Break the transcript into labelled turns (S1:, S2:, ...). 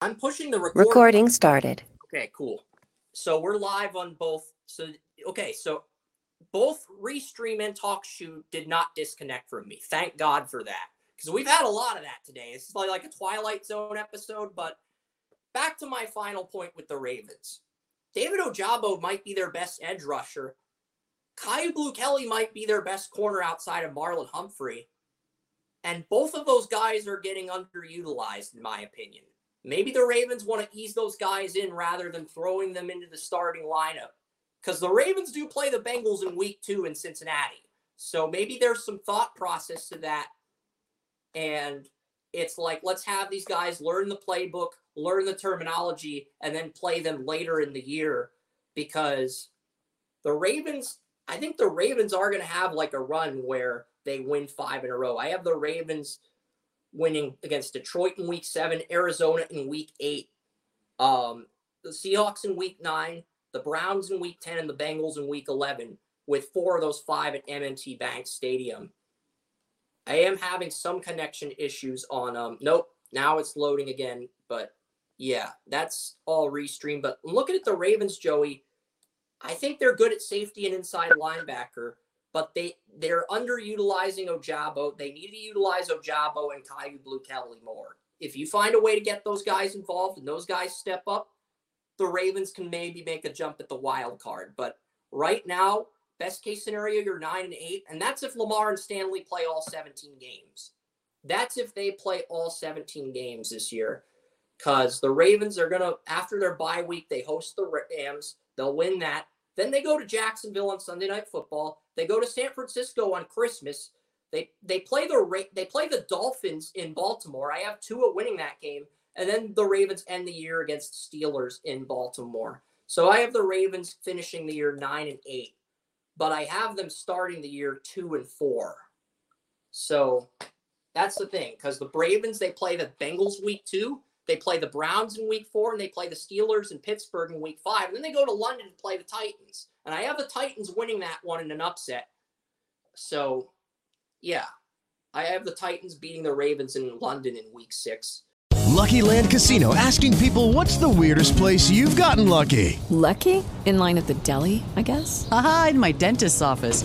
S1: I'm pushing the record.
S2: Recording started.
S1: Okay, cool. So we're live on both. So okay, so both restream and TalkShoe did not disconnect from me. Thank God for that. Because we've had a lot of that today. This is like, like a Twilight Zone episode, but back to my final point with the Ravens. David Ojabo might be their best edge rusher. Kyu Blu Kelly might be their best corner outside of Marlon Humphrey. And both of those guys are getting underutilized, in my opinion. Maybe the Ravens want to ease those guys in rather than throwing them into the starting lineup. Because the Ravens do play the Bengals in week two in Cincinnati. So maybe there's some thought process to that. And it's like, let's have these guys learn the playbook, learn the terminology, and then play them later in the year. Because the Ravens, I think the Ravens are going to have like a run where they win five in a row. I have the Ravens winning against Detroit in week seven, Arizona in week eight, um, the Seahawks in week nine, the Browns in week 10, and the Bengals in week 11, with four of those five at M&T Bank Stadium. I am having some connection issues on, um, nope, now it's loading again, but yeah, that's all restream. But looking at the Ravens, Joey, I think they're good at safety and inside linebacker but they they're underutilizing Ojabo. They need to utilize Ojabo and Kyu Blu Kelly more. If you find a way to get those guys involved and those guys step up, the Ravens can maybe make a jump at the wild card. But right now, best case scenario, you're nine and eight, and that's if Lamar and Stanley play all 17 games. That's if they play all 17 games this year. Because the Ravens are gonna after their bye week, they host the Rams. They'll win that. Then they go to Jacksonville on Sunday Night Football. They go to San Francisco on Christmas. They they play the they play the Dolphins in Baltimore. I have Tua winning that game, and then the Ravens end the year against Steelers in Baltimore. So I have the Ravens finishing the year nine and eight, but I have them starting the year two and four. So that's the thing, because the Ravens they play the Bengals week two, they play the Browns in week four, and they play the Steelers in Pittsburgh in week five. And then they go to London and play the Titans. And I have the Titans winning that one in an upset. So, yeah, I have the Titans beating the Ravens in London in week six.
S3: Lucky Land Casino asking people what's the weirdest place you've gotten lucky?
S4: Lucky? In line at the deli, I guess?
S5: Aha, in my dentist's office.